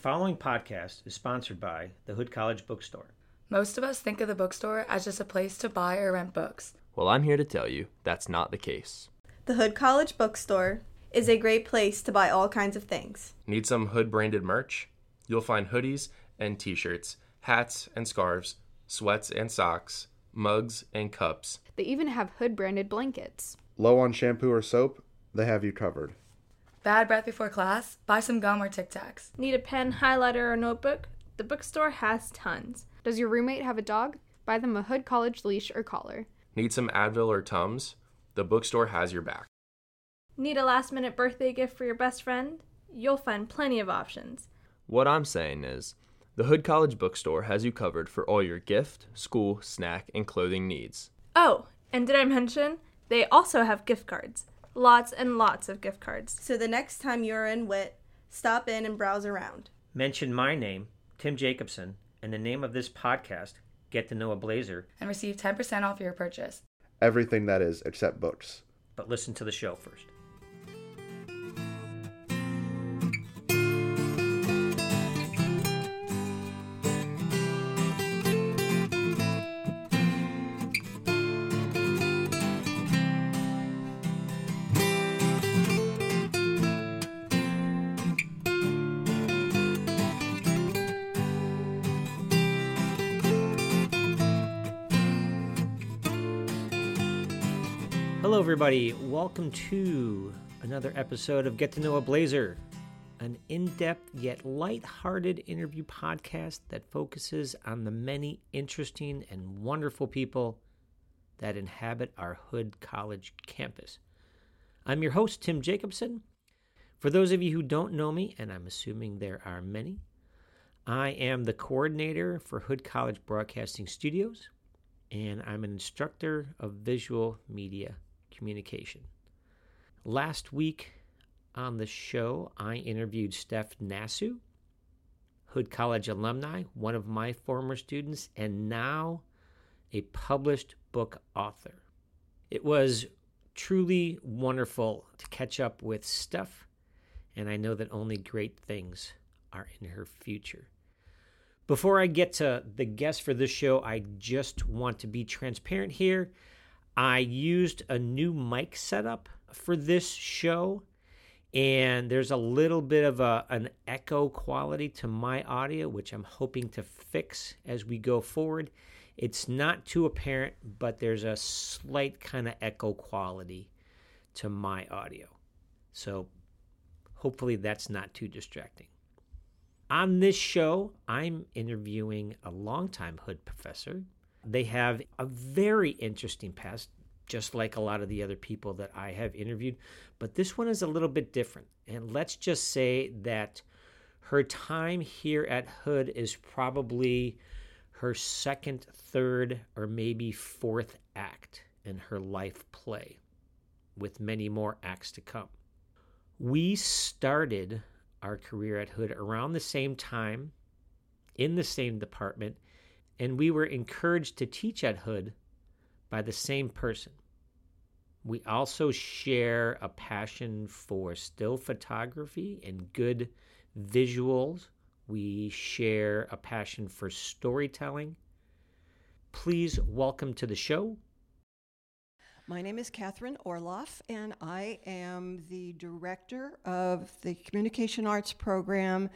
following podcast is sponsored by the Hood College Bookstore. Most of us think of the bookstore as just a place to buy or rent books. Well, I'm here to tell you that's not the case. The Hood College Bookstore is a great place to buy all kinds of things. Need some Hood branded merch? You'll find hoodies and t shirts, hats and scarves, sweats and socks, mugs and cups. They even have Hood branded blankets. Low on shampoo or soap? They have you covered. Bad breath before class? Buy some gum or Tic Tacs. Need a pen, highlighter, or notebook? The bookstore has tons. Does your roommate have a dog? Buy them a Hood College leash or collar. Need some Advil or Tums? The bookstore has your back. Need a last minute birthday gift for your best friend? You'll find plenty of options. What I'm saying is, the Hood College Bookstore has you covered for all your gift, school, snack, and clothing needs. Oh, and did I mention? They also have gift cards. Lots and lots of gift cards. So the next time you're in WIT, stop in and browse around. Mention my name, Tim Jacobson, and the name of this podcast, Get to Know a Blazer, and receive 10% off your purchase. Everything that is except books. but listen to the show first. Hello, everybody. Welcome to another episode of Get to Know a Blazer, an in depth yet light-hearted interview podcast that focuses on the many interesting and wonderful people that inhabit our Hood College campus. I'm your host, Tim Jacobson. For those of you who don't know me, and I'm assuming there are many, I am the coordinator for Hood College Broadcasting Studios, and I'm an instructor of visual media communication. Last week on the show, I interviewed Steph Nasu, Hood College alumni, one of my former students, and now a published book author. It was truly wonderful to catch up with Steph, and I know that only great things are in her future. Before I get to the guest for this show, I just want to be transparent here. I used a new mic setup for this show, and there's a little bit of a, an echo quality to my audio, which I'm hoping to fix as we go forward. It's not too apparent, but there's a slight kind of echo quality to my audio. So hopefully that's not too distracting. On this show, I'm interviewing a longtime Hood professor. They have a very interesting past, just like a lot of the other people that I have interviewed, but this one is a little bit different. And let's just say that her time here at Hood is probably her second, third, or maybe fourth act in her life play, with many more acts to come. We started our career at Hood around the same time in the same department, and we were encouraged to teach at Hood by the same person. We also share a passion for still photography and good visuals. We share a passion for storytelling. Please welcome to the show My name is Katherine Orloff, and I am the director of the Communication Arts Program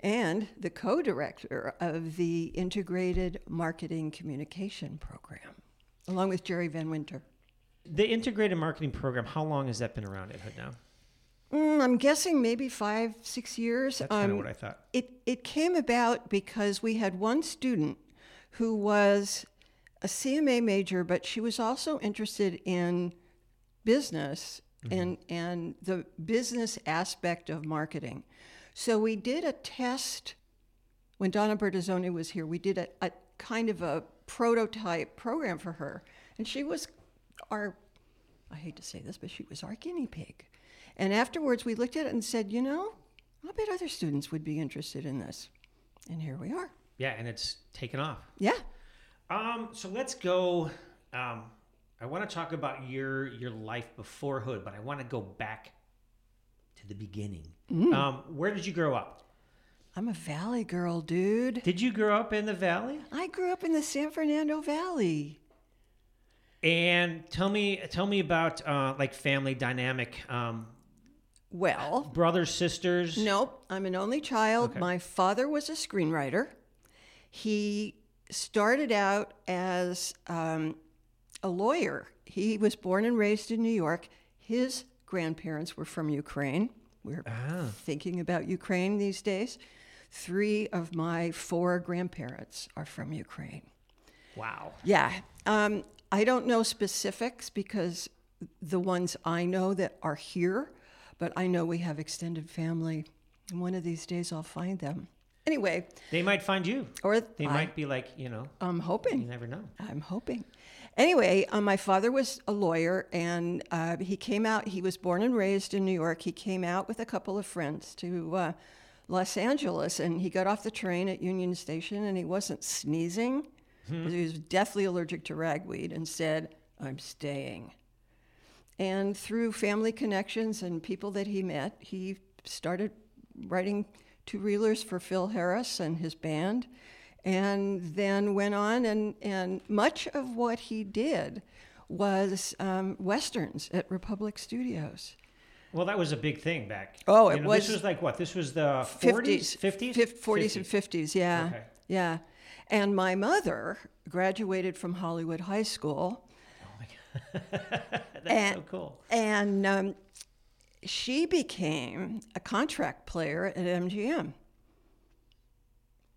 and the co director of the Integrated Marketing Communication Program, along with Jerry Van Winter. The integrated marketing program, how long has that been around at Hood now? Mm, I'm guessing maybe five, six years. That's kind of Um, what I thought. It, it came about because we had one student who was a CMA major, but she was also interested in business and, and the business aspect of marketing. So we did a test when Donna Bertazzoni was here. We did a, a kind of a prototype program for her. And she was our, I hate to say this, but she was our guinea pig. And afterwards, we looked at it and said, you know, I bet other students would be interested in this. And here we are. Yeah, and it's taken off. Yeah. Um, so let's go. Um, I want to talk about your your life before Hood, but I want to go back to the beginning. Um, where did you grow up? I'm a valley girl, dude. Did you grow up in the valley? I grew up in the San Fernando Valley. And tell me, tell me about uh, like family dynamic. Um, Well, brothers, sisters. Nope, I'm an only child. Okay. My father was a screenwriter. He started out as um, a lawyer. He was born and raised in New York. His grandparents were from Ukraine. We're thinking about Ukraine these days. Three of my four grandparents are from Ukraine. Wow. Yeah. Um, I don't know specifics because the ones I know that are here, but I know we have extended family. And one of these days I'll find them. Anyway, They might find you. or They I, might be like, you know, I'm hoping. you never know. I'm hoping. Anyway, uh, my father was a lawyer, and uh, he came out. He was born and raised in New York. He came out with a couple of friends to uh, Los Angeles, and he got off the train at Union Station, and he wasn't sneezing. He was deathly allergic to ragweed, and said, "I'm staying." And through family connections and people that he met, he started writing two reelers for Phil Harris and his band, and then went on. And, and much of what he did was um, westerns at Republic Studios. Well, that was a big thing back. Oh, you it know, was- This was like what? This was the 50s, 40s, 50s, fif- 40s and 50s, yeah. Okay. Yeah. And my mother graduated from Hollywood High School. Oh my God. That's And- so cool. And um, she became a contract player at MGM.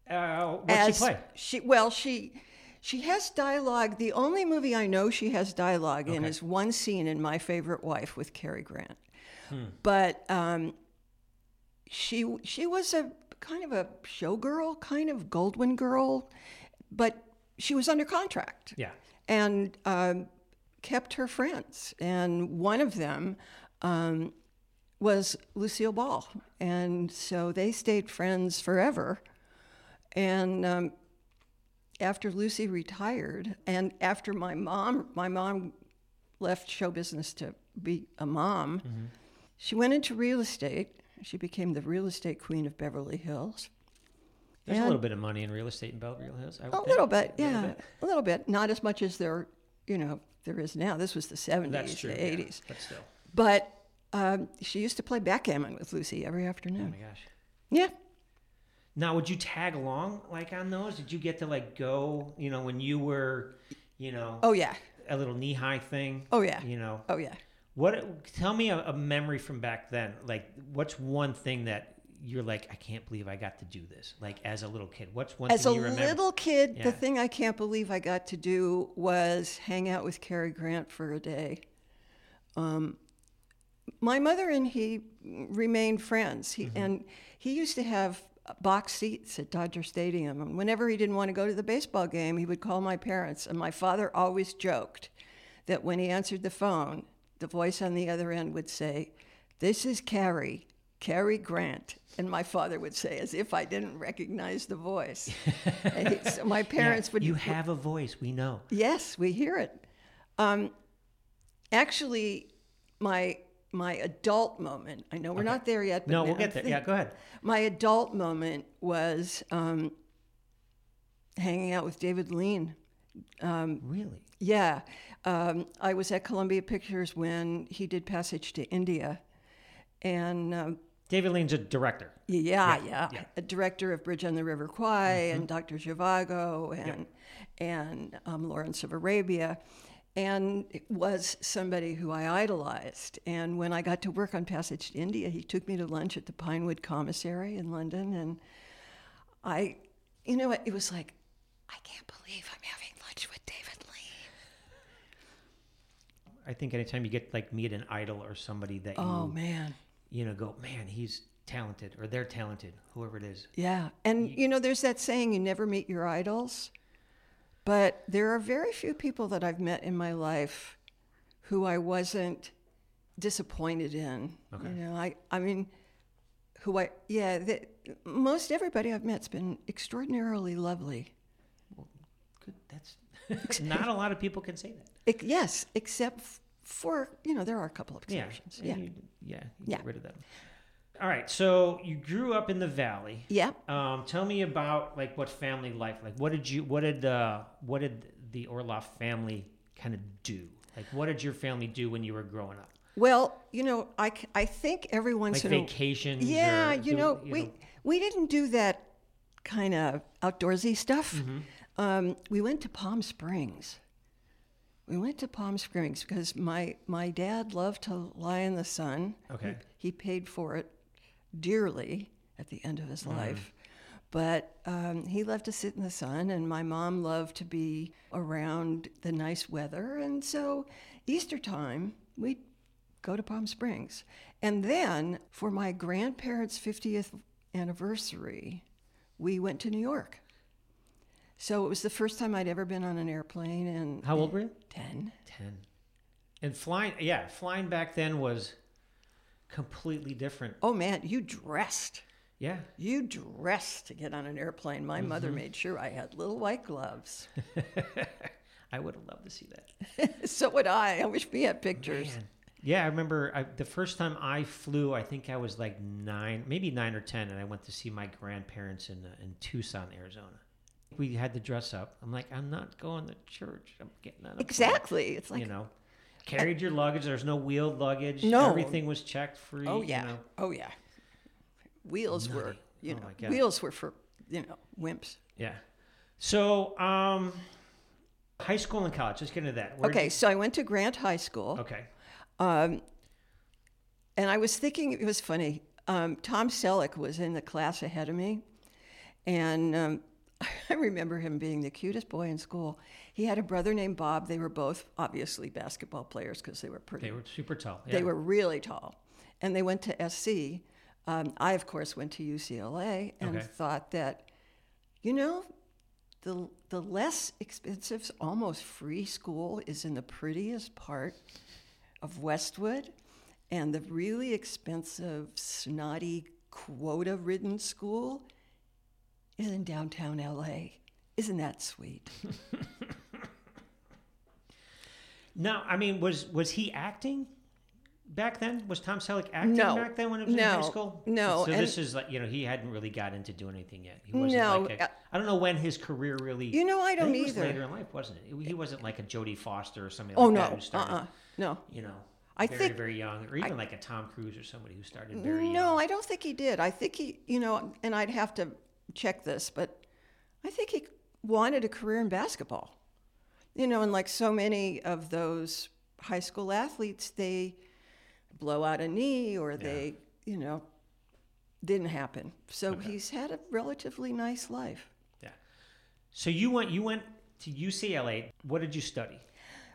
Uh, she play? She well, she she has dialogue. The only movie I know she has dialogue in is one scene in My Favorite Wife with Cary Grant. Hmm. But um, she she was a kind of a showgirl, kind of Goldwyn girl, but she was under contract Yeah. and um, kept her friends. And one of them um, was Lucille Ball. And so they stayed friends forever. And um, after Lucy retired, and after my mom, my mom left show business to be a mom, she went into real estate. She became the real estate queen of Beverly Hills. There's a little bit of money in real estate in Beverly Hills. I A little bit, A little yeah, bit. a little bit. Not as much as there, you know, there is now. This was the seventies, That's true. the yeah, eighties. but still. But um, she used to play backgammon with Lucy every afternoon. Oh my gosh. Yeah, Now, would you tag along like on those? Did you get to like go? You know, when you were, you know, oh yeah, a little knee high thing. Oh, yeah. You know, oh yeah. what? Tell me a, a memory from back then. Like, what's one thing that you're like, I can't believe I got to do this. Like as a little kid, what's one As a thing you remember? As a little kid, Yeah. the thing I can't believe I got to do was hang out with Cary Grant for a day. Um, my mother and he remained friends, he, Mm-hmm. and he used to have box seats at Dodger Stadium. And whenever he didn't want to go to the baseball game, he would call my parents. And my father always joked that when he answered the phone, the voice on the other end would say, "This is Cary, Cary Grant." And my father would say, as if I didn't recognize the voice. And he- so my Yeah, parents would You have a voice. We know. Yes, we hear it. Um, actually, my my adult moment. I know we're not there yet. But No, we'll get there. Yeah, go ahead. My adult moment was um, hanging out with David Lean. Really? Yeah, um, I was at Columbia Pictures when he did Passage to India, and um, David Lean's a director. yeah, Yeah, yeah, yeah. a director of Bridge on the River Kwai and Dr. Zhivago and and um, Lawrence of Arabia, and was somebody who I idolized. And when I got to work on Passage to India, he took me to lunch at the Pinewood Commissary in London, and I, you know, what, it was like, I can't believe I'm having lunch with David Lean. I think anytime you get like meet an idol or somebody that Oh you man. you know go, man, he's talented or they're talented, whoever it is. Yeah. And, you know, there's that saying, you never meet your idols. But there are very few people that I've met in my life who I wasn't disappointed in. Okay. You know, I, I mean, who I, yeah, the, most everybody I've met's been extraordinarily lovely. Well, Good. That's not a lot of people can say that. Ex- yes, except for, you know, there are a couple of exceptions. Yeah. Yeah. You, yeah. You Yeah. Get rid of them. All right, so you grew up in the valley. Yep. Um, tell me about like what family life like. What did you? What did the? what did the Orloff family kind of do? Like, what did your family do when you were growing up? Well, you know, I, I think every once Like in a vacations? Yeah, you do- know, we we didn't do that kind of outdoorsy stuff. Mm-hmm. Um, we went to Palm Springs. We went to Palm Springs because my my dad loved to lie in the sun. Okay. He, he paid for it dearly at the end of his life. But um, he loved to sit in the sun, and my mom loved to be around the nice weather. And so, Easter time, we'd go to Palm Springs. And then, for my grandparents' 50th anniversary, we went to New York. So, it was the first time I'd ever been on an airplane. And How old were you? 10. Ten. And flying, yeah, flying back then was completely different. Oh, man, you dressed. Yeah. You dressed to get on an airplane. My mother made sure I had little white gloves. I would have loved to see that. so would I. I wish we had pictures. Man. Yeah, I remember I, the first time I flew. I think I was like nine, maybe nine or ten, and I went to see my grandparents in uh, in Tucson, Arizona. We had to dress up. I'm like, I'm not going to church. I'm getting on a plane." Exactly. It's like, you know, carried your luggage. There's no wheeled luggage. No. everything was checked free. oh you yeah, know. oh yeah. Wheels were, you Oh, know, wheels were for, you know, wimps. yeah. So, um, high school and college. Let's get into that. Where'd okay, you- so I went to Grant High School, okay. um, and I was thinking it was funny. Um, Tom Selleck was in the class ahead of me, and um, I remember him being the cutest boy in school. He had a brother named Bob. They were both obviously basketball players because they were pretty They were super tall. Yeah. They were really tall. And they went to SC. Um, I, of course, went to UCLA and Okay. thought that, you know, the, the less expensive, almost free school is in the prettiest part of Westwood. And the really expensive, snotty, quota ridden school is in downtown LA. Isn't that sweet? Now, I mean, was was he acting back then? Was Tom Selleck acting No. back then when he was in high school? No, So and- this is like you know he hadn't really got into doing anything yet. He wasn't No, like a, uh, I don't know when his career really. You know, I don't think it was either. later in life, wasn't it? He wasn't like a Jodie Foster or somebody oh, like no. that who started. Uh-uh. No. You know, I very think- very young, or even like a Tom Cruise or somebody who started very young. No, I don't think he did. I think he, you know, and I'd have to check this, but I think he wanted a career in basketball. You know, and like so many of those high school athletes, they blow out a knee or they, you know, didn't happen. So he's had a relatively nice life. Yeah. So you went you went to UCLA. What did you study?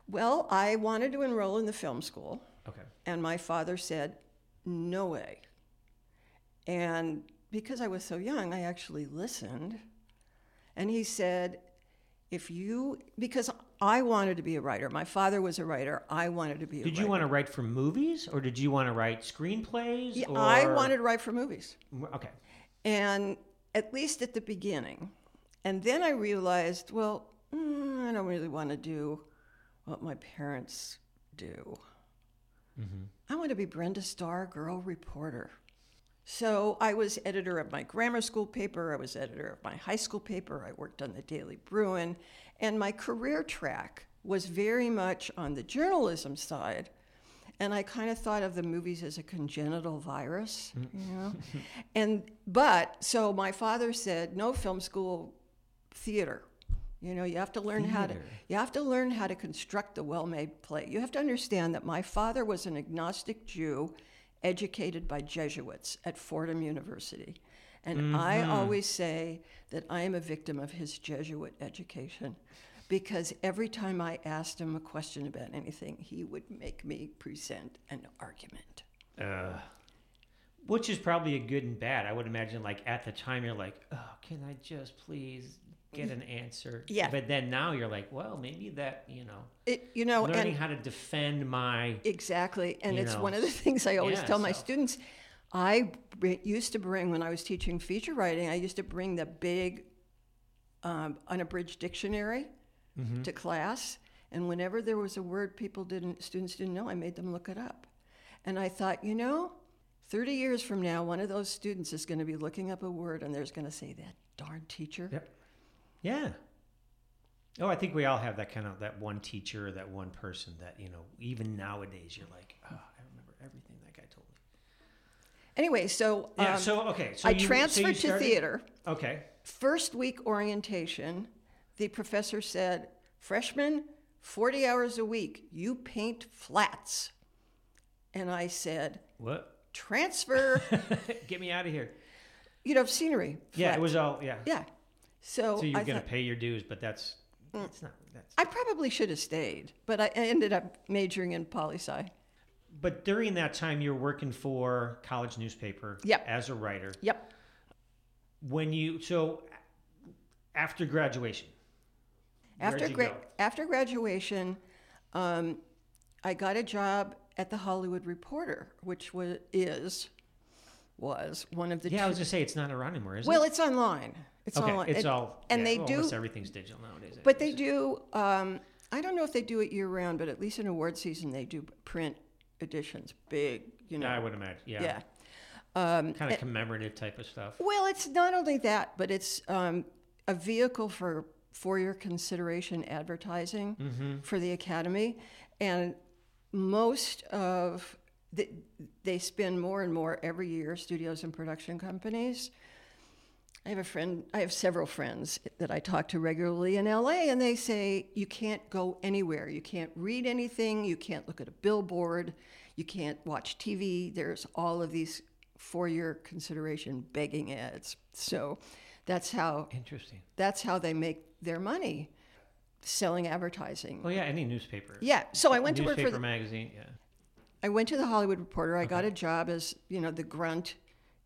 Well, I wanted to enroll in the film school. Okay. And my father said, No way. And because I was so young, I actually listened. And he said, If you, because I wanted to be a writer, my father was a writer, I wanted to be a Did writer. you want to write for movies, or did you want to write screenplays? Yeah, or... I wanted to write for movies. Okay. And at least at the beginning. And then I realized, well, mm, I don't really want to do what my parents do. I want to be Brenda Starr, girl reporter. So I was editor of my grammar school paper, I was editor of my high school paper, I worked on the Daily Bruin, and my career track was very much on the journalism side. And I kind of thought of the movies as a congenital virus, you mm. know. and but so my father said, no film school, theater. You know, you have to learn how to Theater. you have to learn how to construct a well-made play. You have to understand that my father was an agnostic Jew educated by Jesuits at Fordham University. And I always say that I am a victim of his Jesuit education because every time I asked him a question about anything, he would make me present an argument. Uh, which is probably a good and bad. I would imagine, like at the time, you're like, "Oh, can I just please get an answer?" Yeah. But then now you're like, "Well, maybe that you know, It, you know, learning and how to defend my." Exactly. And it's know, one of the things I always yeah, tell my so- students. I used to bring, when I was teaching feature writing, I used to bring the big um, unabridged dictionary Mm-hmm. to class. And whenever there was a word people didn't, students didn't know, I made them look it up. And I thought, you know, 30 years from now, one of those students is going to be looking up a word and there's going to say, that darn teacher. Yep. Yeah. Oh, I think we all have that kind of that one teacher or that one person that you know. Even nowadays, you're like, oh, I remember everything that guy told me. Anyway, so, Yeah. um, so okay. So I you, so transferred to theater. Okay. First week orientation, the professor said, Freshman, 40 hours a week, you paint flats. And I said, What? transfer, Get me out of here. you know, scenery. Yeah, it was all yeah. Yeah. So, So you're gonna Mm. pay your dues, but that's that's not that's. I probably should have stayed, but I ended up majoring in poli sci. But during that time, you're working for college newspaper. Yep. As a writer. Yep. When you so after graduation. After gra- go? after graduation, um, I got a job at the Hollywood Reporter, which was is was one of the Yeah, I two- was gonna say it's not around anymore, is it? well, it? it's online. It's okay, online. it's It- all and yeah, they well, do almost everything's digital nowadays. But they do. Um, I don't know if they do it year round, but at least in award season they do print editions, big. You know. I would imagine. Yeah. yeah. Um, Kind of commemorative type of stuff. Well, it's not only that, but it's um, a vehicle for for your consideration advertising Mm-hmm. for the academy, and most of the, they spend more and more every year. Studios and production companies. I have a friend. I have several friends that I talk to regularly in LA, and they say you can't go anywhere. You can't read anything. You can't look at a billboard. You can't watch TV. There's all of these for your consideration begging ads. So that's how Interesting. that's how they make their money, selling advertising. Well, yeah, any newspaper. Yeah. So I went to work newspaper for the, magazine. Yeah. I went to the Hollywood Reporter. I got a job as you know the grunt,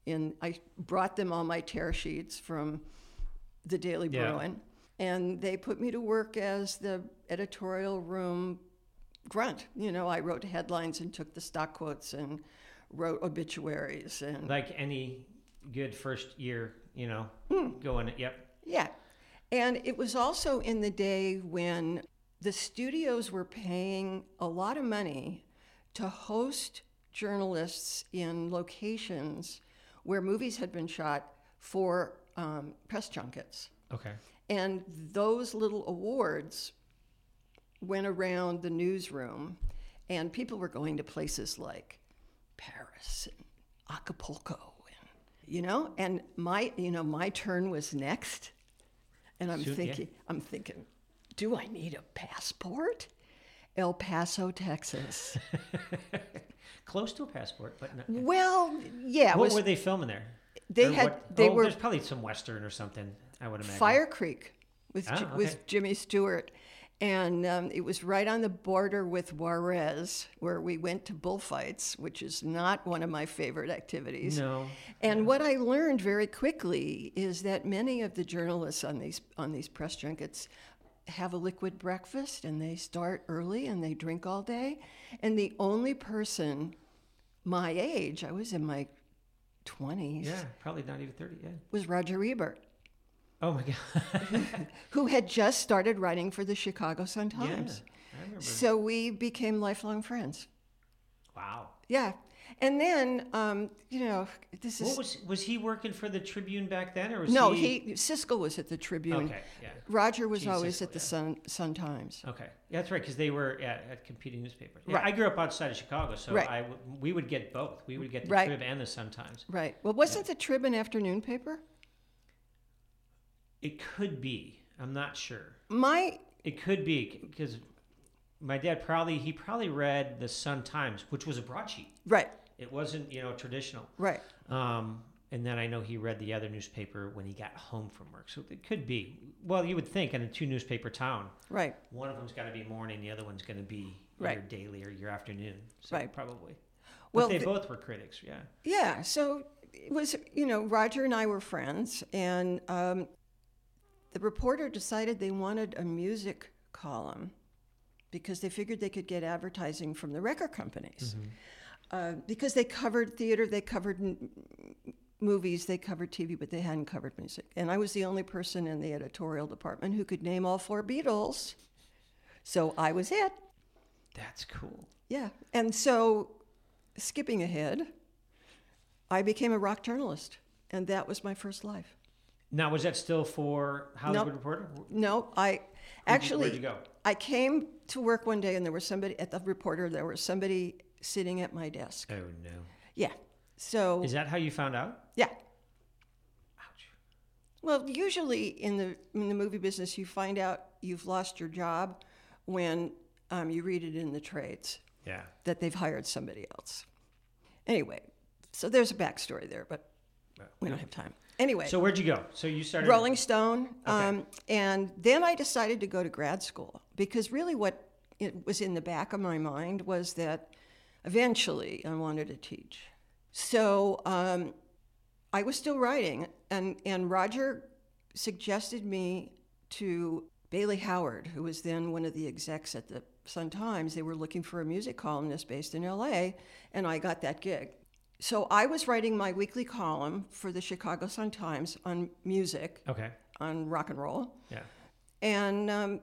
in I brought them all my tear sheets from the Daily Yeah. Bruin, and they put me to work as the editorial room grunt. You know, I wrote headlines and took the stock quotes and wrote obituaries and Like any good first year, you know, Hmm. going. Yep. Yeah. And it was also in the day when the studios were paying a lot of money to host journalists in locations where movies had been shot for um, press junkets. Okay. And those little awards went around the newsroom, and people were going to places like Paris and Acapulco, and you know. And my, you know, my turn was next, and I'm Soon- yeah. thinking, I'm thinking, do I need a passport? El Paso, Texas. Close to a passport, but not. well, yeah, what was were they filming there? They Or had- what- they oh, were- There's probably some western or something. I would imagine. Firecreek with Ah, okay. with Jimmy Stewart, and um, it was right on the border with Juarez, where we went to bullfights, which is not one of my favorite activities. No. And what I learned very quickly is that many of the journalists on these on these press junkets have a liquid breakfast and they start early and they drink all day. And the only person my age, I was in my 20s, Yeah, probably not even thirty. Yeah. was Roger Ebert Oh my god. who had just started writing for the Chicago Sun Times. yeah. I remember. So we became lifelong friends. Wow. Yeah. And then, um, you know, this is. What was was he working for the Tribune back then, or was no, he? he, Siskel was at the Tribune. Okay. Yeah. Roger was Gene always Siskel, at the yeah. Sun, Sun Times. Okay, yeah, that's right, because they were at, at competing newspapers. Yeah, Right. I grew up outside of Chicago, so Right. I w- we would get both. We would get the Right. Trib and the Sun Times. Right. Well, wasn't the Trib an afternoon paper? It could be. I'm not sure. My It could be because my dad probably he probably read the Sun Times, which was a broadsheet. right, It wasn't you know traditional. right. Um, and then I know he read the other newspaper when he got home from work. So it could be. Well, you would think in a two newspaper town, Right. one of them's got to be morning, the other one's going to be Right. your daily or your afternoon. So Right. probably. But Well, they the- both were critics. Yeah. Yeah. So it was, you know, Roger and I were friends, and um, the reporter decided they wanted a music column because they figured they could get advertising from the record companies. Uh, because they covered theater, they covered n- movies, they covered TV, but they hadn't covered music. And I was the only person in the editorial department who could name all four Beatles. So I was it. That's cool. Yeah. And so, skipping ahead, I became a rock journalist, and that was my first life. Now, was that still for Hollywood Nope. Reporter? No, I actually where'd you go? I came to work one day and there was somebody at the reporter. There was somebody sitting at my desk. Oh no! Yeah. So Is that how you found out? yeah. Ouch. Well, usually in the in the movie business, you find out you've lost your job when um, you read it in the trades Yeah. that they've hired somebody else. Anyway, so there's a backstory there, but we don't have time. Anyway, So where'd you go? So you started Rolling Stone. Um, and then I decided to go to grad school because really what it was in the back of my mind was that eventually I wanted to teach. So um, I was still writing, and, and Roger suggested me to Bailey Howard, who was then one of the execs at the Sun Times. They were looking for a music columnist based in LA, and I got that gig. So I was writing my weekly column for the Chicago Sun Times on music, Okay. on rock and roll, Yeah. and um,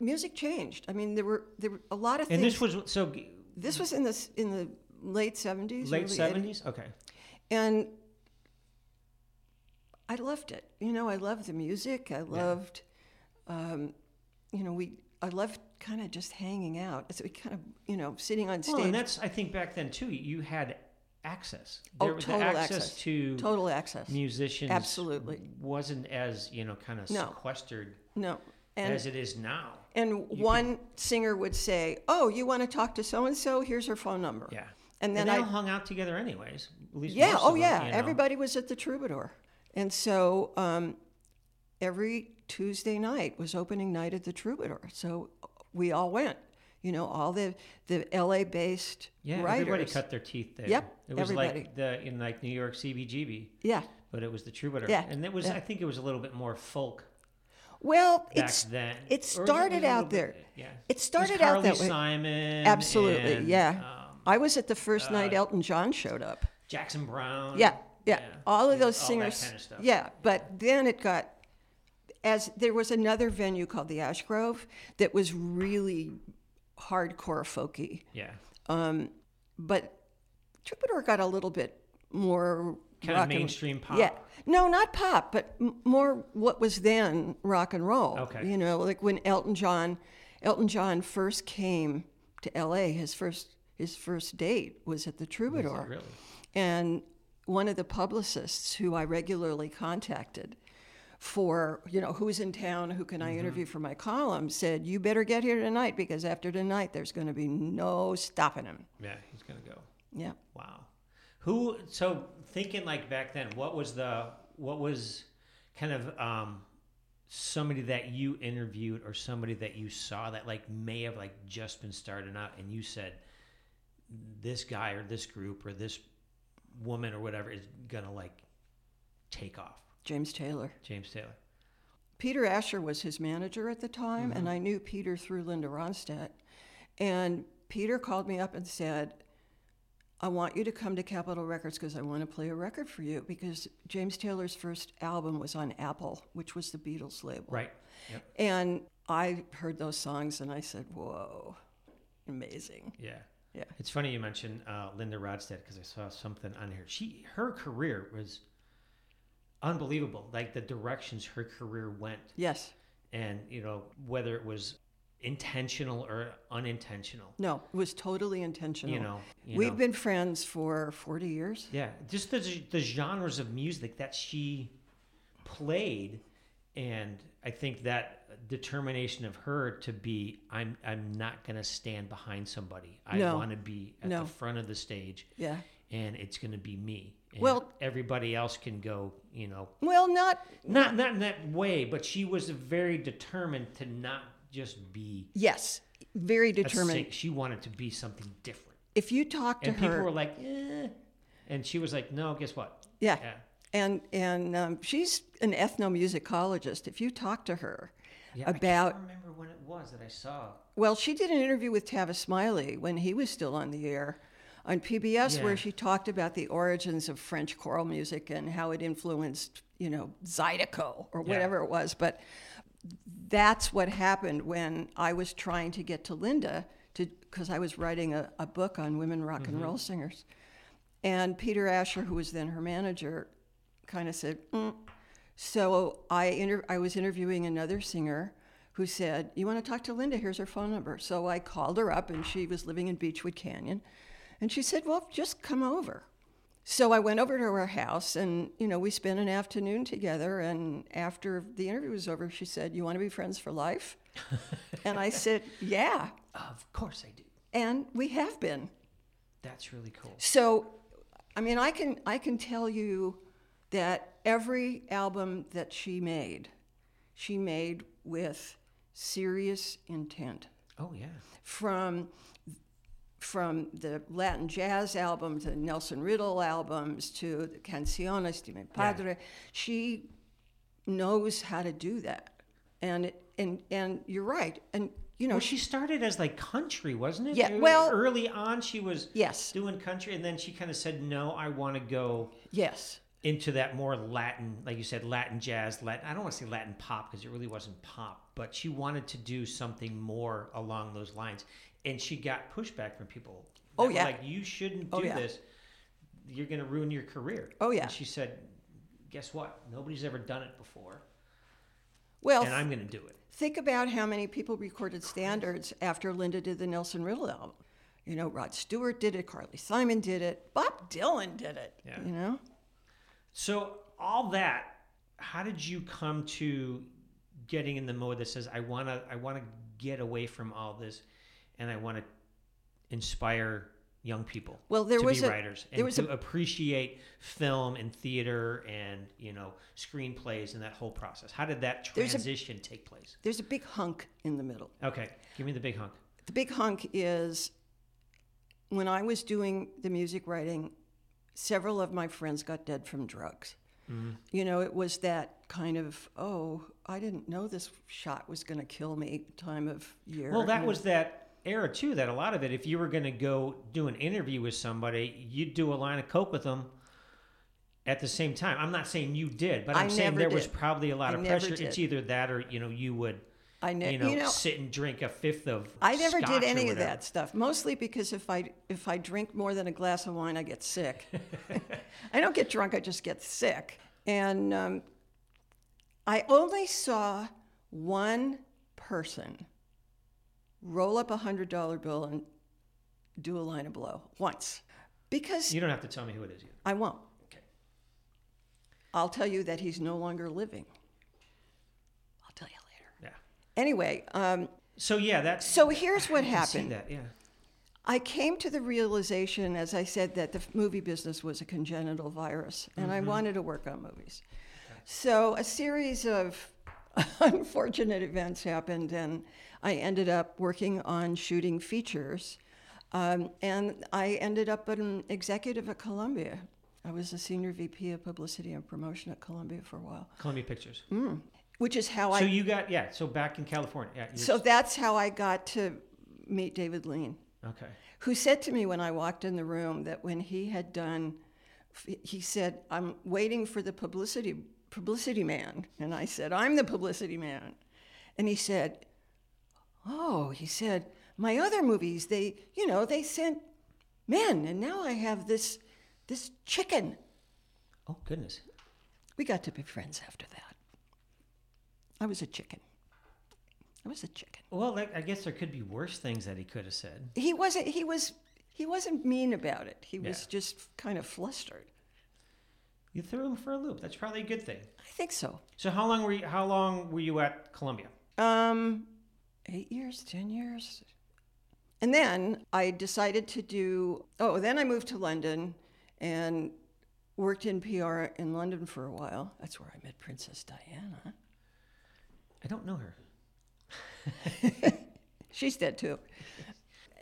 music changed. I mean, there were there were a lot of And things. this was so this was in the in the late seventies, late seventies. Okay. and I loved it. You know, I loved the music. I loved, um, you know, we. I loved kind of just hanging out. So we kind of, you know, sitting on stage. Well, and that's I think back then too. You had access. Oh, There was the total access, access. to total access. musicians. Absolutely. wasn't as you know kind of No. sequestered No, and as it is now. and one singer would say, "Oh, you want to talk to so and so? Here's her phone number." Yeah. And then they I all hung out together anyways. At least Yeah, oh them, yeah. you know. Everybody was at the Troubadour. And so um, every Tuesday night was opening night at the Troubadour. So we all went. You know, all the the LA based Yeah, writers. everybody cut their teeth there. Yep, It was everybody. like the in like New York CBGB, Yeah. but it was the Troubadour. Yeah, And it was yeah. I think it was a little bit more folk Well, back it's then. it started a out little bit- there. yeah. It started was out that way. Simon. Absolutely, and, yeah. um, I was at the first night Elton John showed up. Jackson Browne. Yeah, yeah, all of yeah, those all that singers. kind of stuff. Yeah, but then it got as there was another venue called the Ash Grove that was really hardcore folky, Yeah. Um, but Troubadour got a little bit more Kind of rock and- mainstream pop. Yeah, no, not pop, but m- more what was then rock and roll. Okay. you know, like when Elton John, Elton John first came to L.A. His first his first date was at the Troubadour. Really? And one of the publicists who I regularly contacted for, you know, who's in town, who can I interview for my column, said, You better get here tonight because after tonight there's going to be no stopping him. Yeah, he's gonna go. Yeah. Wow. Who? So thinking like back then, what was the what was kind of um, somebody that you interviewed or somebody that you saw that like may have like just been starting out, and you said this guy or this group or this woman or whatever is gonna like take off. James Taylor. James Taylor. Peter Asher was his manager at the time, and I knew Peter through Linda Ronstadt. And Peter called me up and said, I want you to come to Capitol Records because I want to play a record for you because James Taylor's first album was on Apple, which was the Beatles label. Right. Yep. And I heard those songs and I said, whoa, amazing. Yeah. Yeah. It's funny you mentioned uh, Linda Ronstadt because I saw something on here. She her career was unbelievable. Like the directions her career went, Yes. and you know whether it was intentional or unintentional. No, it was totally intentional. You know, you We've know. been friends for 40 years. Yeah, just the the genres of music that she played, and I think that determination of her to be, I'm I'm not gonna stand behind somebody. I No. want to be at No. the front of the stage. Yeah. and it's going to be me. Well- everybody else can go, you know, Well, not not not in that way, but she was very determined to not just be yes, very determined. She wanted to be something different, If you talk to and her, people were like, eh. and she was like, no, guess what? yeah, Yeah. and and um, she's an ethnomusicologist. If you talk to her Yeah, I about can't remember when it was that I saw. Well, she did an interview with Tavis Smiley when he was still on the air on PBS, Yeah. where she talked about the origins of French choral music and how it influenced, you know, Zydeco or whatever it was. But that's what happened when I was trying to get to Linda to because I was writing a, a book on women rock and roll singers. And Peter Asher, who was then her manager, kind of said, mm. So I, inter- I was interviewing another singer who said, You want to talk to Linda? Here's her phone number. So I called her up, and she was living in Beachwood Canyon. And she said, Well, just come over. So I went over to her house, and you know, we spent an afternoon together. And after the interview was over, she said, "You want to be friends for life?" and I said, "Yeah." Of course I do. And we have been. That's really cool. So, I mean, I can I can tell you that every album that she made, she made with serious intent. Oh yeah. From from the Latin jazz albums, the Nelson Riddle albums, to the Canciones de mi Padre, she knows how to do that. And it, and and you're right. And you know, Well, she started as like country, wasn't it? Yeah, well- early on she was Yes. doing country, and then she kind of said, "No, I want to go yes, into that more Latin, like you said, Latin jazz. Latin. I don't want to say Latin pop because it really wasn't pop, but she wanted to do something more along those lines, and she got pushback from people. Oh, yeah. like you shouldn't oh, do Oh, yeah. this. You're going to ruin your career. Oh, yeah. And she said, "Guess what? Nobody's ever done it before, well, and I'm going to do it." think about how many people recorded standards after Linda did the Nelson Riddle album. You know, Rod Stewart did it, Carly Simon did it, Bob Dylan did it. Yeah. You know, So all that, how did you come to getting in the mode that says I want to I want to get away from all this and I want to inspire young people Well, there to was be a- writers there and was to a- appreciate film and theater and you know screenplays and that whole process. How did that There's a- transition take place? there's a big hunk in the middle. Okay, give me the big hunk. The big hunk is when I was doing the music writing, several of my friends got dead from drugs. Mm-hmm. You know, it was that kind of, oh, I didn't know this shot was going to kill me time of year. Well, that was know. that era too. That a lot of it, if you were going to go do an interview with somebody, you'd do a line of coke with them at the same time. I'm not saying you did, but I I'm saying never there was probably a lot I of pressure. It's either that or you know you would I ne- you, know, you know, sit and drink a fifth of. I never did any of that stuff. Mostly because if I if I drink more than a glass of wine, I get sick. I don't get drunk; I just get sick. And um, I only saw one person roll up a hundred dollar bill and do a line of blow once, because You don't have to tell me who it is. Yet. I won't. Okay. I'll tell you that he's no longer living. I'll tell you later. Yeah. Anyway, um, So yeah, that's so here's what I can see happened. That yeah. I came to the realization, as I said, that the movie business was a congenital virus, and I wanted to work on movies. So a series of unfortunate events happened, and I ended up working on shooting features. Um, and I ended up an executive at Columbia. I was a senior VP of publicity and promotion at Columbia for a while, Columbia Pictures. which is how So I. you got yeah. So back in California. Yeah. so that's how I got to meet David Lean. okay. who said to me when I walked in the room that when he had done, he said, "I'm waiting for the publicity publicity man," and I said, "I'm the publicity man," and he said, "Oh," he said, "my other movies, they, you know, they sent men, and now I have this this chicken." Oh goodness. We got to be friends after that. I was a chicken. I was a chicken. Well, like, I guess there could be worse things that he could have said. He wasn't. He was. He wasn't mean about it. He was just kind of flustered. You threw him for a loop. That's probably a good thing. I think so. So how long were you? How long were you at Columbia? Um, eight years, ten years, and then I decided to do. Oh, then I moved to London, and worked in PR in London for a while. That's where I met Princess Diana. I don't know her. She's dead too.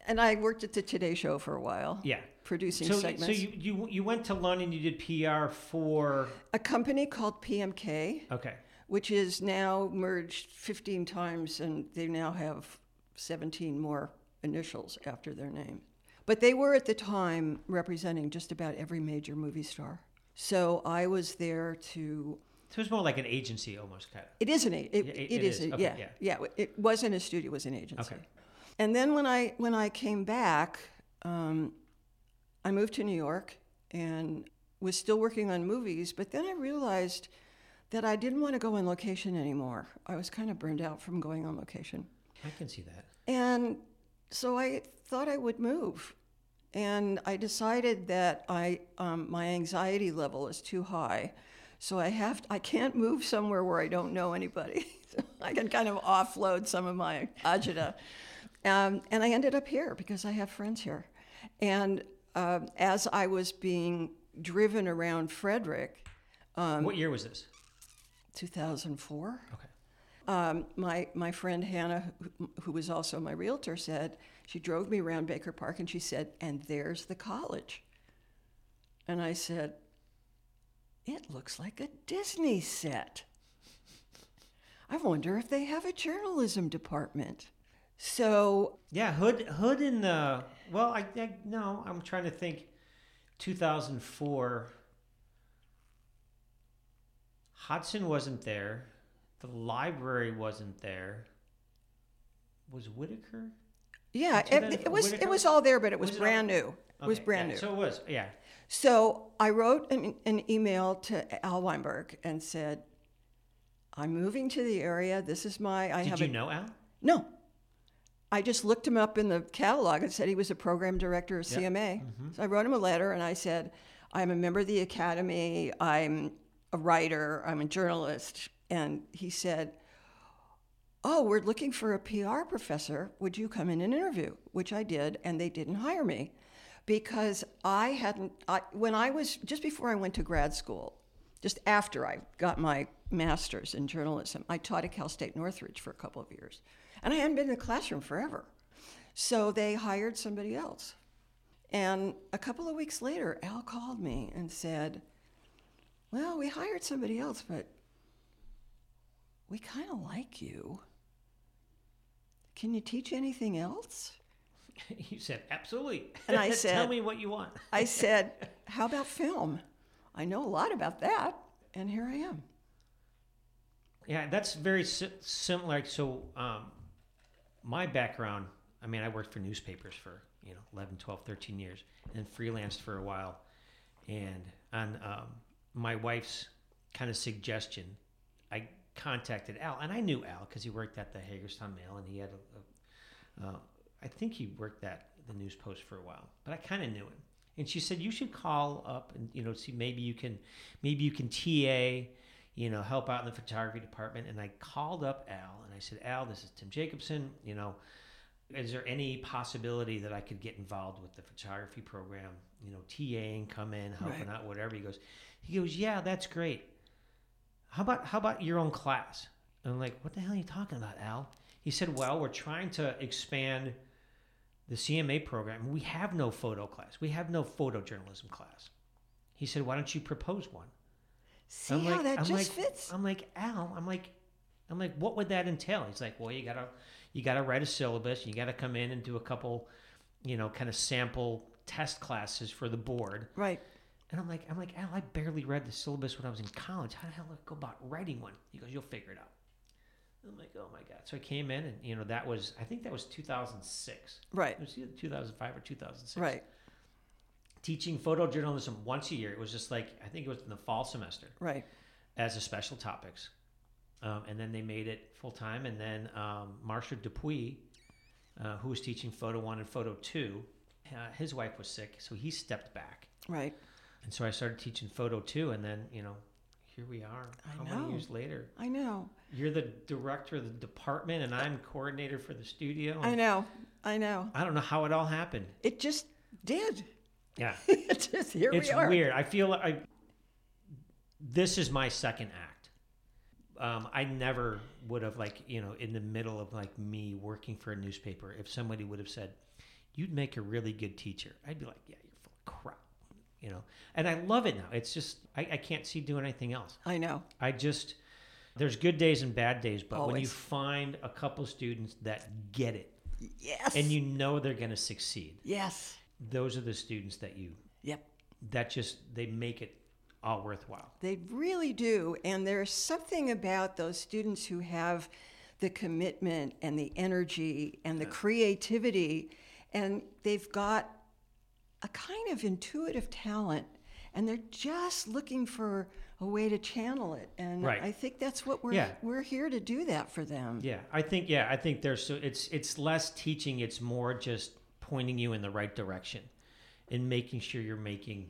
And I worked at the Today Show for a while. Yeah. Producing So, segments. so you, you you went to London. You did PR for a company called PMK. okay. which is now merged 15 times and they now have 17 more initials after their name. But they were at the time representing just about every major movie star. So I was there to. So it's more like an agency almost kind of. It is an a- it, it- it it is, is. Okay, yeah, yeah. yeah It wasn't a studio; it was an agency. Okay. And then when I when I came back, um, I moved to New York, and was still working on movies. But then I realized that I didn't want to go on location anymore. I was kind of burned out from going on location. I can see that. And so I thought I would move. And I decided that I, um, my anxiety level is too high. So I have, I can't move somewhere where I don't know anybody. so I can kind of offload some of my agita. Um, and I ended up here because I have friends here. And uh, as I was being driven around Frederick, Um, what year was this? 2004, Okay. um, my my friend Hannah, who, who was also my realtor, said she drove me around Baker Park and she said, "And there's the college." And I said, "It looks like a Disney set. I wonder if they have a journalism department." So Yeah, Hood Hood in the well, I, I no, I'm trying to think. 2004. Hudson wasn't there. The library wasn't there. Was Whitaker? yeah, it, it was it was all there, but it was, was brand new. It was brand yeah, new. So it was, yeah. So I wrote an, an email to Al Weinberg and said, "I'm moving to the area. This is my. I Did have you a, know Al? No. I just looked him up in the catalog and said he was a program director of CMA. Mm-hmm. So I wrote him a letter and I said, I'm a member of the academy. I'm a writer. I'm a journalist. And he said, Oh, we're looking for a PR professor. Would you come in and interview? Which I did, and they didn't hire me because I hadn't, I, when I was, just before I went to grad school, just after I got my master's in journalism, I taught at Cal State Northridge for a couple of years. And I hadn't been in the classroom forever. So they hired somebody else. And a couple of weeks later, Al called me and said, Well, we hired somebody else, but we kind of like you. Can you teach anything else? you said absolutely. And I said, Tell me what you want. I said, How about film? I know a lot about that. And here I am. Yeah, that's very si- similar. So, um, my background, I mean, I worked for newspapers for, you know, 11, 12, 13 years and freelanced for a while. And on um, my wife's kind of suggestion, I contacted Al. And I knew Al because he worked at the Hagerstown Mail and he had a, a uh, I think he worked at the News Post for a while, but I kind of knew him. And she said you should call up and you know see maybe you can maybe you can TA, you know, help out in the photography department. And I called up Al and I said, Al, this is Tim Jacobson. You know, is there any possibility that I could get involved with the photography program? You know, TAing, come in, helping out, whatever. He goes, he goes, yeah, that's great. How about how about your own class? And I'm like, what the hell are you talking about, Al? He said, well, we're trying to expand the CMA program. We have no photo class. We have no photojournalism class. He said, why don't you propose one? See I'm how like- that I'm just like, fits? I'm like, Al, I'm like, I'm like, what would that entail? He's like, well, you gotta, you gotta write a syllabus. You gotta come in and do a couple, you know, kind of sample test classes for the board. Right. And I'm like, I'm like, Al, I barely read the syllabus when I was in college. How the hell do I go about writing one? He goes, you'll figure it out. I'm like, oh my god. So I came in, and you know, that was, I think that was 2006. Right. It was either 2005 or 2006. Right. Teaching photojournalism once a year. It was just like I think it was in the fall semester Right. as a special topics, um, and then they made it full time. And then um, Marsha Dupuis, uh, who was teaching photo one and photo two, uh, his wife was sick, so he stepped back. Right. And so I started teaching photo two, and then you know, here we are. I How many years later? I know. You're the director of the department, and I'm coordinator for the studio. I know. I know. I don't know how it all happened. It just did. Yeah, it just here it's we are. weird. I feel like I. This is my second act. Um, I never would have like you know in the middle of like me working for a newspaper. If somebody would have said, "You'd make a really good teacher," I'd be like, "Yeah, you're full of crap," you know. And I love it now. It's just I, I can't see doing anything else. I know. I just there's good days and bad days, but when you find a couple students that get it Yes. and you know they're going to succeed, Yes. Those are the students that you Yep. that just they make it all worthwhile. They really do. And there's something about those students who have the commitment and the energy and the creativity, and they've got a kind of intuitive talent and they're just looking for a way to channel it. And Right. I think that's what we're Yeah. we're here to do that for them. Yeah, I think yeah, I think there's so it's it's less teaching, it's more just pointing you in the right direction and making sure you're making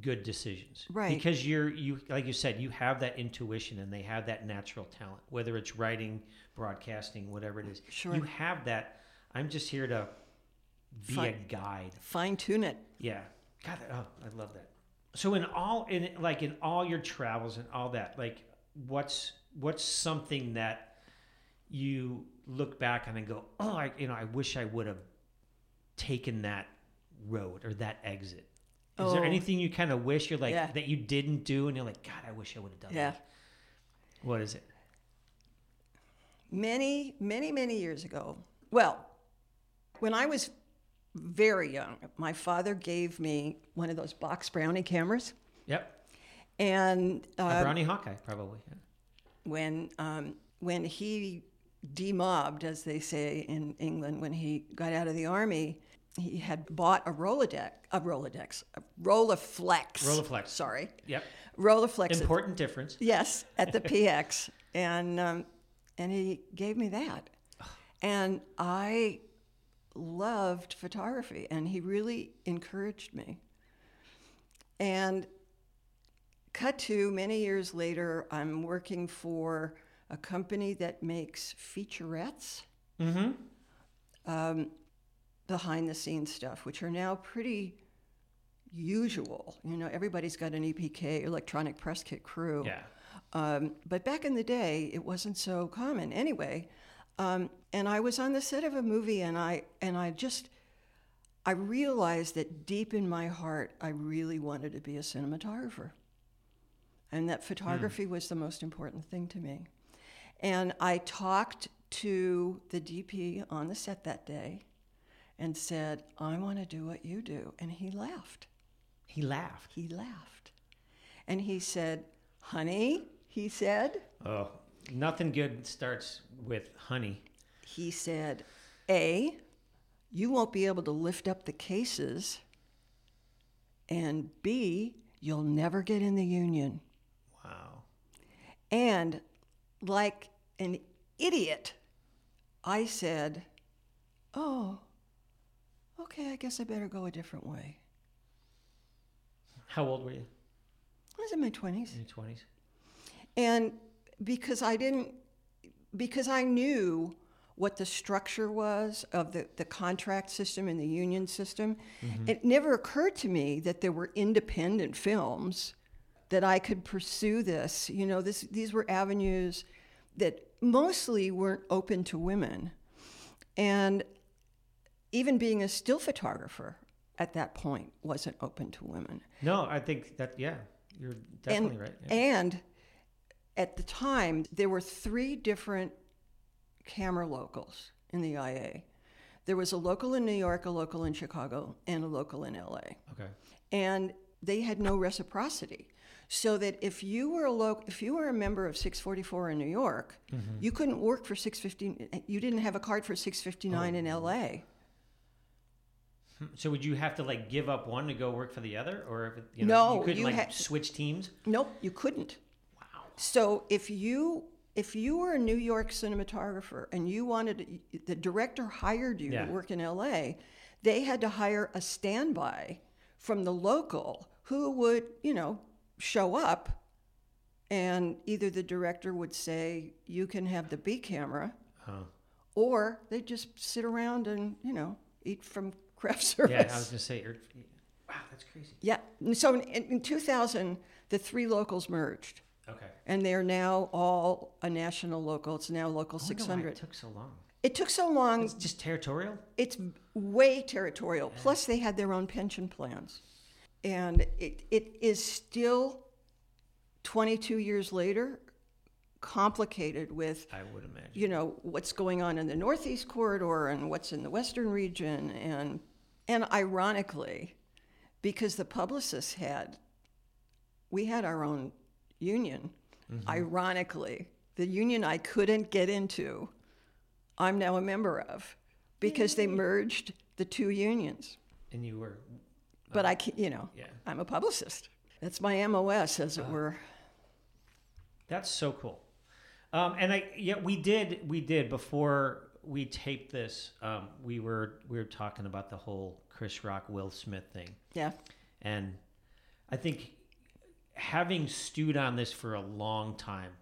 good decisions. Right. Because you're you like you said, you have that intuition and they have that natural talent, whether it's writing, broadcasting, whatever it is. Sure. You have that. I'm just here to be a guide. Fine tune it. Yeah. God, oh, I love that. So in all in like in all your travels and all that, like what's what's something that you look back on and go, oh, I you know, I wish I would have taken that road or that exit. Is there Oh. anything you kind of wish you're like Yeah. that you didn't do and you're like, God, I wish I would have done Yeah. that. What is it? many, many, many years ago. Well, when I was very young, my father gave me one of those box brownie cameras. Yep. And A uh, brownie Hawkeye, probably. Yeah. when um, when he demobbed, as they say in England, when he got out of the army, he had bought a Rolodex, a Rolodex, a Rolleiflex. Rolleiflex. Sorry, Yep. Rolleiflex. at- Important difference. Yes, at the PX, and um, and he gave me that, and I loved photography, and he really encouraged me. And cut to many years later, I'm working for a company that makes featurettes, Mm-hmm. um, behind the scenes stuff, which are now pretty usual. You know, everybody's got an EPK, electronic press kit crew. Yeah. Um, but back in the day, it wasn't so common. Anyway, um, and I was on the set of a movie, and I and I just I realized that deep in my heart, I really wanted to be a cinematographer, and that photography was the most important thing to me. And I talked to the DP on the set that day, and said, "I want to do what you do," and he laughed He laughed. he laughed. And he said, Honey, he said, Oh, nothing good starts with honey. he said, A, you won't be able to lift up the cases. And B, you'll never get in the union. Wow. And like an idiot, I said, Oh, okay, I guess I better go a different way. How old were you? I was in my 20s. In your twenties. And because I didn't, because I knew what the structure was of the, the contract system and the union system, mm-hmm. it never occurred to me that there were independent films that I could pursue this. You know, this, these were avenues that mostly weren't open to women. And even being a still photographer at that point wasn't open to women No, I think that yeah, you're definitely and, right. Yeah. And at the time, there were three different camera locals in the IA. There was a local in New York, a local in Chicago, and a local in LA. okay. And they had no reciprocity. So that if you were a loc- if you were a member of 644 in New York, Mm-hmm. you couldn't work for 650. You didn't have a card for 659 in LA. So would you have to like give up one to go work for the other, or if you know No, you couldn't you like ha- switch teams? Nope, you couldn't. Wow. So if you if you were a New York cinematographer and you wanted the director hired you Yeah. to work in LA, they had to hire a standby from the local who would, you know, show up and either the director would say you can have the B camera Oh. or they'd just sit around and, you know, eat from craft service. Yeah, I was gonna say. you're- Wow, that's crazy. Yeah. So in, in 2000, the three locals merged Okay. and they're now all a national local. It's now local I wonder why 600. It took so long. It took so long. It's just territorial. It's way territorial. Plus, they had their own pension plans, and it, it is still 22 years later complicated with I would imagine. you know what's going on in the northeast corridor and what's in the western region and and ironically because the publicists had we had our own union mm-hmm. ironically the union i couldn't get into i'm now a member of because they merged the two unions And you were. but i uh, can you know Yeah. i'm a publicist That's my MOS, as it uh-huh. were. That's so cool. Um, and I yeah we did we did before we taped this. Um, we were we were talking about the whole Chris Rock Will Smith thing, Yeah. and I think having stewed on this for a long time,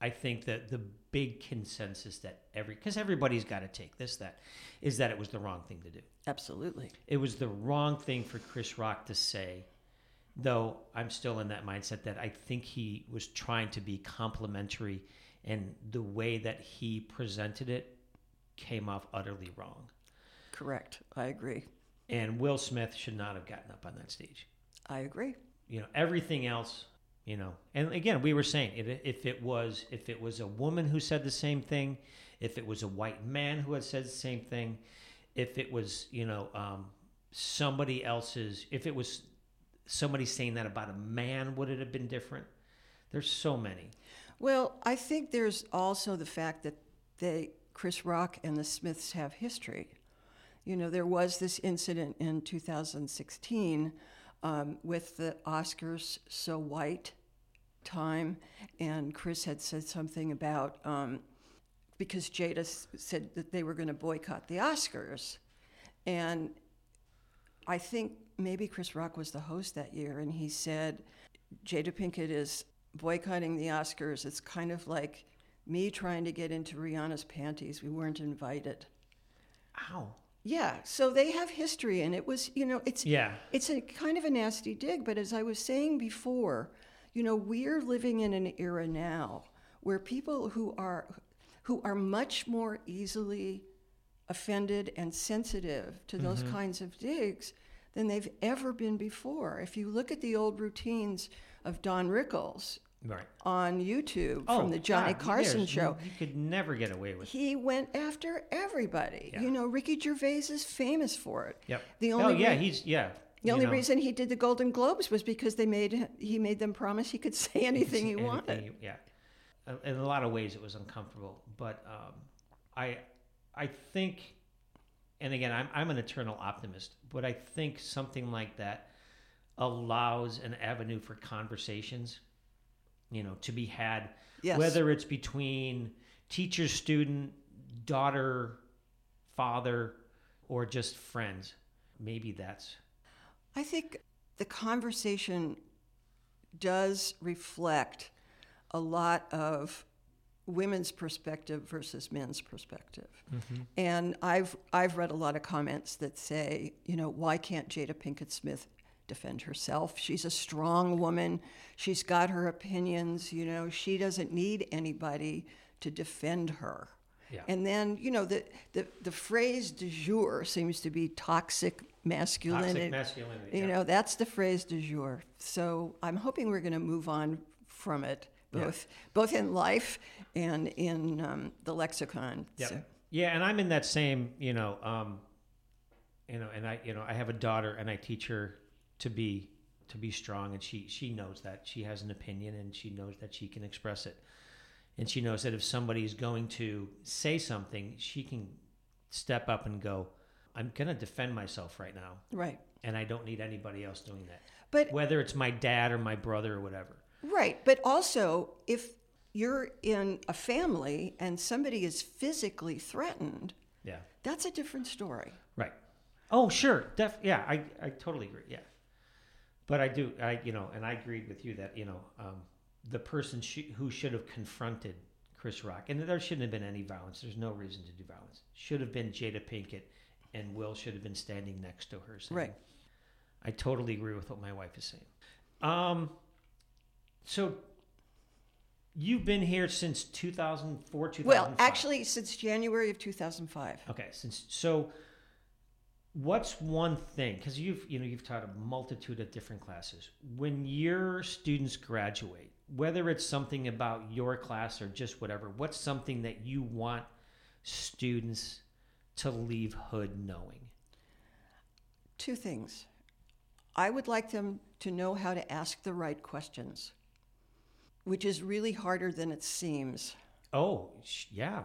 I think that the big consensus that every because everybody's got to take this that is that it was the wrong thing to do. Absolutely. It was the wrong thing for Chris Rock to say, though I'm still in that mindset that I think he was trying to be complimentary, and the way that he presented it came off utterly wrong. Correct. I agree. And Will Smith should not have gotten up on that stage. I agree. You know, everything else, you know, and again, we were saying it, if it was if it was a woman who said the same thing, if it was a white man who had said the same thing, if it was you know um, somebody else's, if it was somebody saying that about a man, would it have been different? There's so many. Well, I think there's also the fact that they, Chris Rock and the Smiths have history. You know, there was this incident in 2016 um, with the Oscars So White time, and Chris had said something about um, because Jada s- said that they were going to boycott the Oscars. And I think maybe Chris Rock was the host that year, and he said, Jada Pinkett is boycotting the Oscars. It's kind of like me trying to get into Rihanna's panties. We weren't invited. Ow. Yeah, so they have history, and it was, you know, it's Yeah. it's a kind of a nasty dig. But as I was saying before, you know, we're living in an era now where people who are who are much more easily offended and sensitive to those mm-hmm. kinds of digs than they've ever been before. If you look at the old routines of Don Rickles Right. on YouTube from the Johnny Oh, God, Carson show, You could never get away with. It. He went after everybody. Yeah. You know, Ricky Gervais is famous for it. Yep. The only oh only yeah, rea- he's yeah. the only know, reason he did the Golden Globes was because they made he made them promise he could say anything he anything wanted. yeah. Uh, In a lot of ways, it was uncomfortable, but um, I, I think, and again, I'm I'm an eternal optimist, but I think something like that allows an avenue for conversations, you know, to be had, Yes. whether it's between teacher, student, daughter, father, or just friends. Maybe that's I think the conversation does reflect a lot of women's perspective versus men's perspective. Mm-hmm. And I've I've read a lot of comments that say, you know, why can't Jada Pinkett Smith defend herself? She's a strong woman. She's got her opinions, you know, she doesn't need anybody to defend her. Yeah. And then, you know, the, the, the phrase du jour seems to be toxic masculinity. Toxic masculinity, You yeah. know, that's the phrase du jour. So I'm hoping we're going to move on from it, both both in life and in um, the lexicon. Yeah. So- Yeah, and I'm in that same, you know, um, you know, and I, you know, I have a daughter, and I teach her to be to be strong, and she she knows that she has an opinion, and she knows that she can express it, and she knows that if somebody is going to say something, she can step up and go, "I'm going to defend myself right now, right. and I don't need anybody else doing that, But whether it's my dad or my brother or whatever." right, but also if you're in a family and somebody is physically threatened, Yeah. that's a different story. Right. Oh, sure. Def. Yeah, I, I totally agree. Yeah. But I do. I you know, and I agreed with you that you know, um, the person sh- who should have confronted Chris Rock, and there shouldn't have been any violence. There's no reason to do violence. Should have been Jada Pinkett, and Will should have been standing next to her. Saying, Right. I totally agree with what my wife is saying. Um. So. You've been here since 2004, 2005. Well, actually, since January of 2005. Okay, since so what's one thing cuz you've you know you've taught a multitude of different classes. When your students graduate, whether it's something about your class or just whatever, what's something that you want students to leave hood knowing? Two things. I would like them to know how to ask the right questions, which is really harder than it seems. Oh, yeah.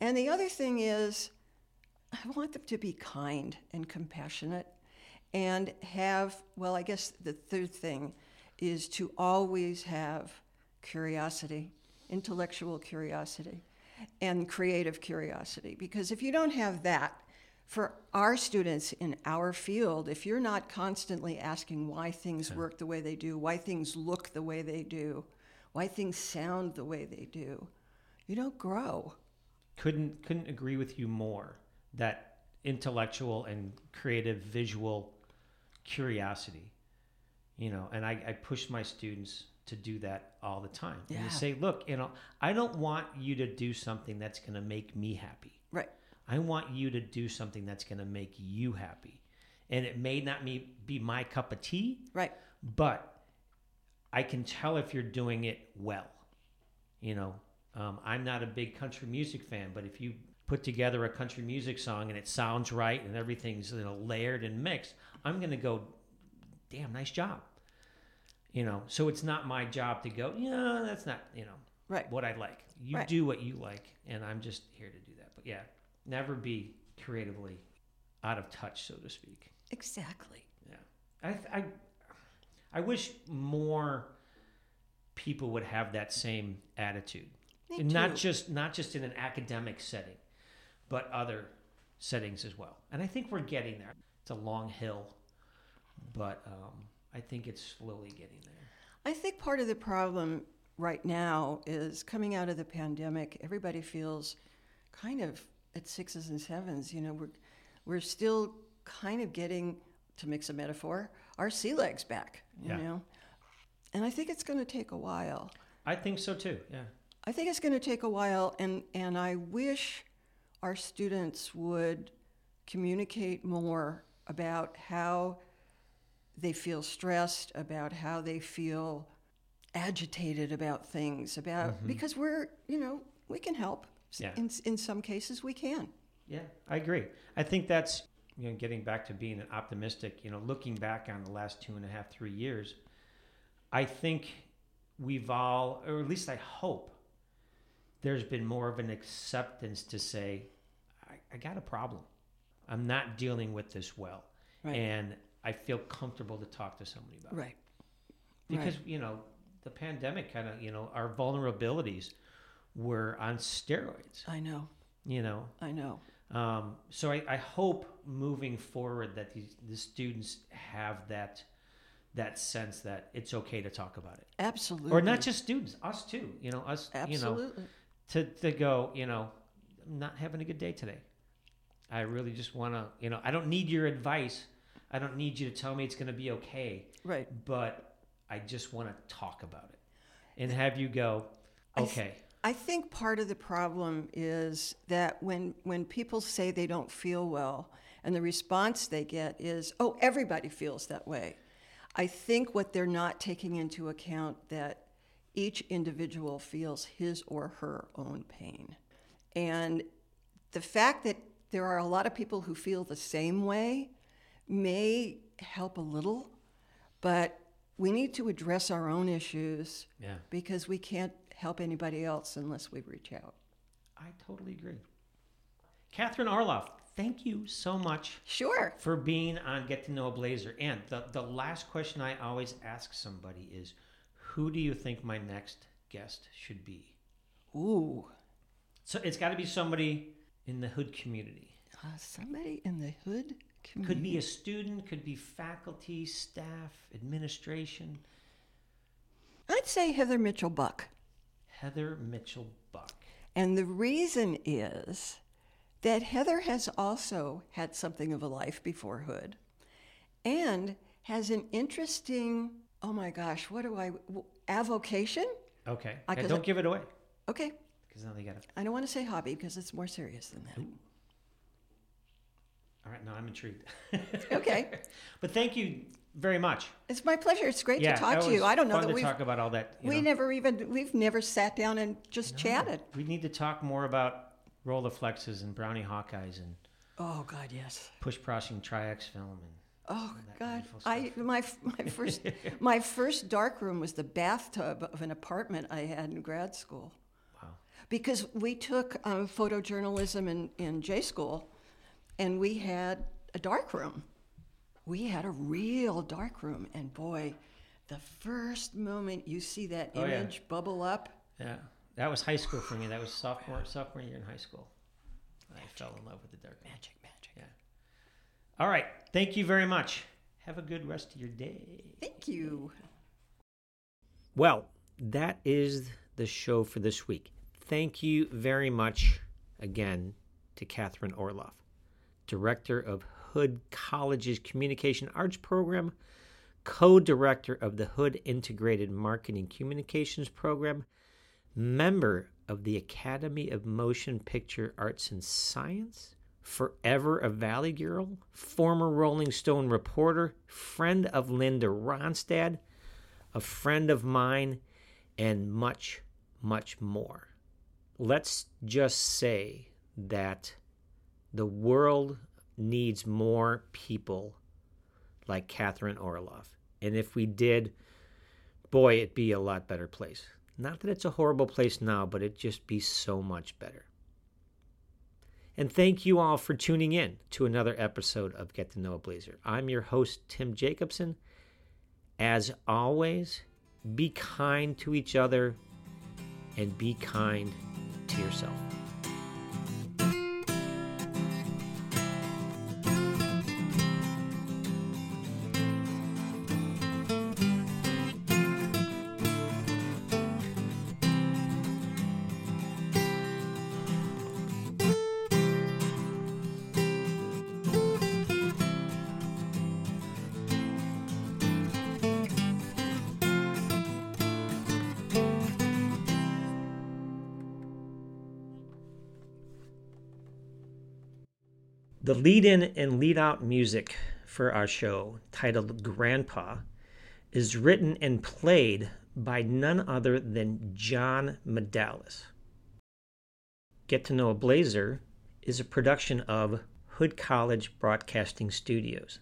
And the other thing is, I want them to be kind and compassionate and have, well, I guess the third thing is to always have curiosity, intellectual curiosity, and creative curiosity. Because if you don't have that, for our students in our field, if you're not constantly asking why things work the way they do, why things look the way they do, why things sound the way they do, you don't grow. couldn't couldn't agree with you more that intellectual and creative visual curiosity you know and i, I push my students to do that all the time and Yeah. to say look you know i don't want you to do something that's going to make me happy Right. i want you to do something that's going to make you happy and it may not me, be my cup of tea Right. but I can tell if you're doing it well. You know, um, I'm not a big country music fan, but if you put together a country music song and it sounds right and everything's you know layered and mixed, I'm gonna go, damn, nice job. You know, so it's not my job to go, yeah, that's not you know Right. what I like. You Right. do what you like, and I'm just here to do that. But yeah, never be creatively out of touch, so to speak. Exactly. Yeah, I, I, I wish more people would have that same attitude, not just not just in an academic setting, but other settings as well. And I think we're getting there. It's a long hill, but um, I think it's slowly getting there. I think part of the problem right now is coming out of the pandemic, everybody feels kind of at sixes and sevens. You know, we're, we're still kind of getting, to mix a metaphor, our sea legs back, you Yeah. know? And I think it's going to take a while. I think so too. Yeah. I think it's going to take a while, and, and I wish our students would communicate more about how they feel stressed, about how they feel agitated about things, about mm-hmm. because we're, you know, we can help. Yeah. In, in some cases, we can. Yeah, I agree. I think that's you know getting back to being an optimistic. You know, looking back on the last two and a half, three years, I think we've all, or at least I hope, there's been more of an acceptance to say, I, I got a problem. I'm not dealing with this well, Right. and I feel comfortable to talk to somebody about it Right. because you know the pandemic kind of you know our vulnerabilities were on steroids. I know. You know, I know. um, so I, I hope moving forward that these the students have that that sense that it's okay to talk about it, Absolutely. or not just students, us too. You know, us. Absolutely. You know, to to go. You know, I'm not having a good day today. I really just want to. You know, I don't need your advice. I don't need you to tell me it's going to be okay. Right. But I just want to talk about it and have you go. I th- Okay. I think part of the problem is that when when people say they don't feel well and the response they get is, "Oh, everybody feels that way." I think what they're not taking into account that each individual feels his or her own pain. And the fact that there are a lot of people who feel the same way may help a little, but we need to address our own issues Yeah. because we can't help anybody else unless we reach out. I totally agree. Katherine Orloff, thank you so much Sure. for being on Get to Know a Blazer. And the, the last question I always ask somebody is who do you think my next guest should be? Ooh, So it's got to be somebody in the hood community. uh, somebody in the hood community. Could be a student, could be faculty, staff, administration. I'd say Heather Mitchell Buck. Heather Mitchell Buck. And the reason is that Heather has also had something of a life before Hood and has an interesting, oh my gosh, what do I, avocation? Okay. I yeah, don't give it away Okay, because now they got to. I don't want to say hobby because it's more serious than that. All right, now I'm intrigued. Okay. but thank you very much. It's my pleasure. It's great yeah, to talk to you. I don't know that we've talk about all that. we know. never even we've never sat down and just chatted. We need to talk more about Rolleiflexes and brownie Hawkeyes and Oh God, yes. push processing tri-X film and Oh God, I my my first my first dark room was the bathtub of an apartment I had in grad school. Wow. Because we took um, photojournalism in in J school, and we had a dark room. we had a real dark room, and boy, the first moment you see that Oh, yeah. image bubble up, Yeah, that was high school for me. That was sophomore sophomore year in high school. I fell in love with the dark room. magic, magic. Yeah. All right. Thank you very much. Have a good rest of your day. Thank you. Well, that is the show for this week. Thank you very much again to Katherine Orloff, Director of Hood College's Communication Arts Program, co director of the Hood Integrated Marketing Communications Program, member of the Academy of Motion Picture Arts and Science, forever a Valley Girl, former Rolling Stone reporter, friend of Linda Ronstadt, a friend of mine, and much, much more. Let's just say that the world needs more people like Katherine Orloff. And if we did, boy, it'd be a lot better place. Not that it's a horrible place now, but it'd just be so much better. And thank you all for tuning in to another episode of Get to Know a Blazer. I'm your host, Tim Jacobson. As always, be kind to each other and be kind to yourself. Lead in and lead out music for our show, titled Grandpa, is written and played by none other than John Medalis. Get to Know a Blazer is a production of Hood College Broadcasting Studios.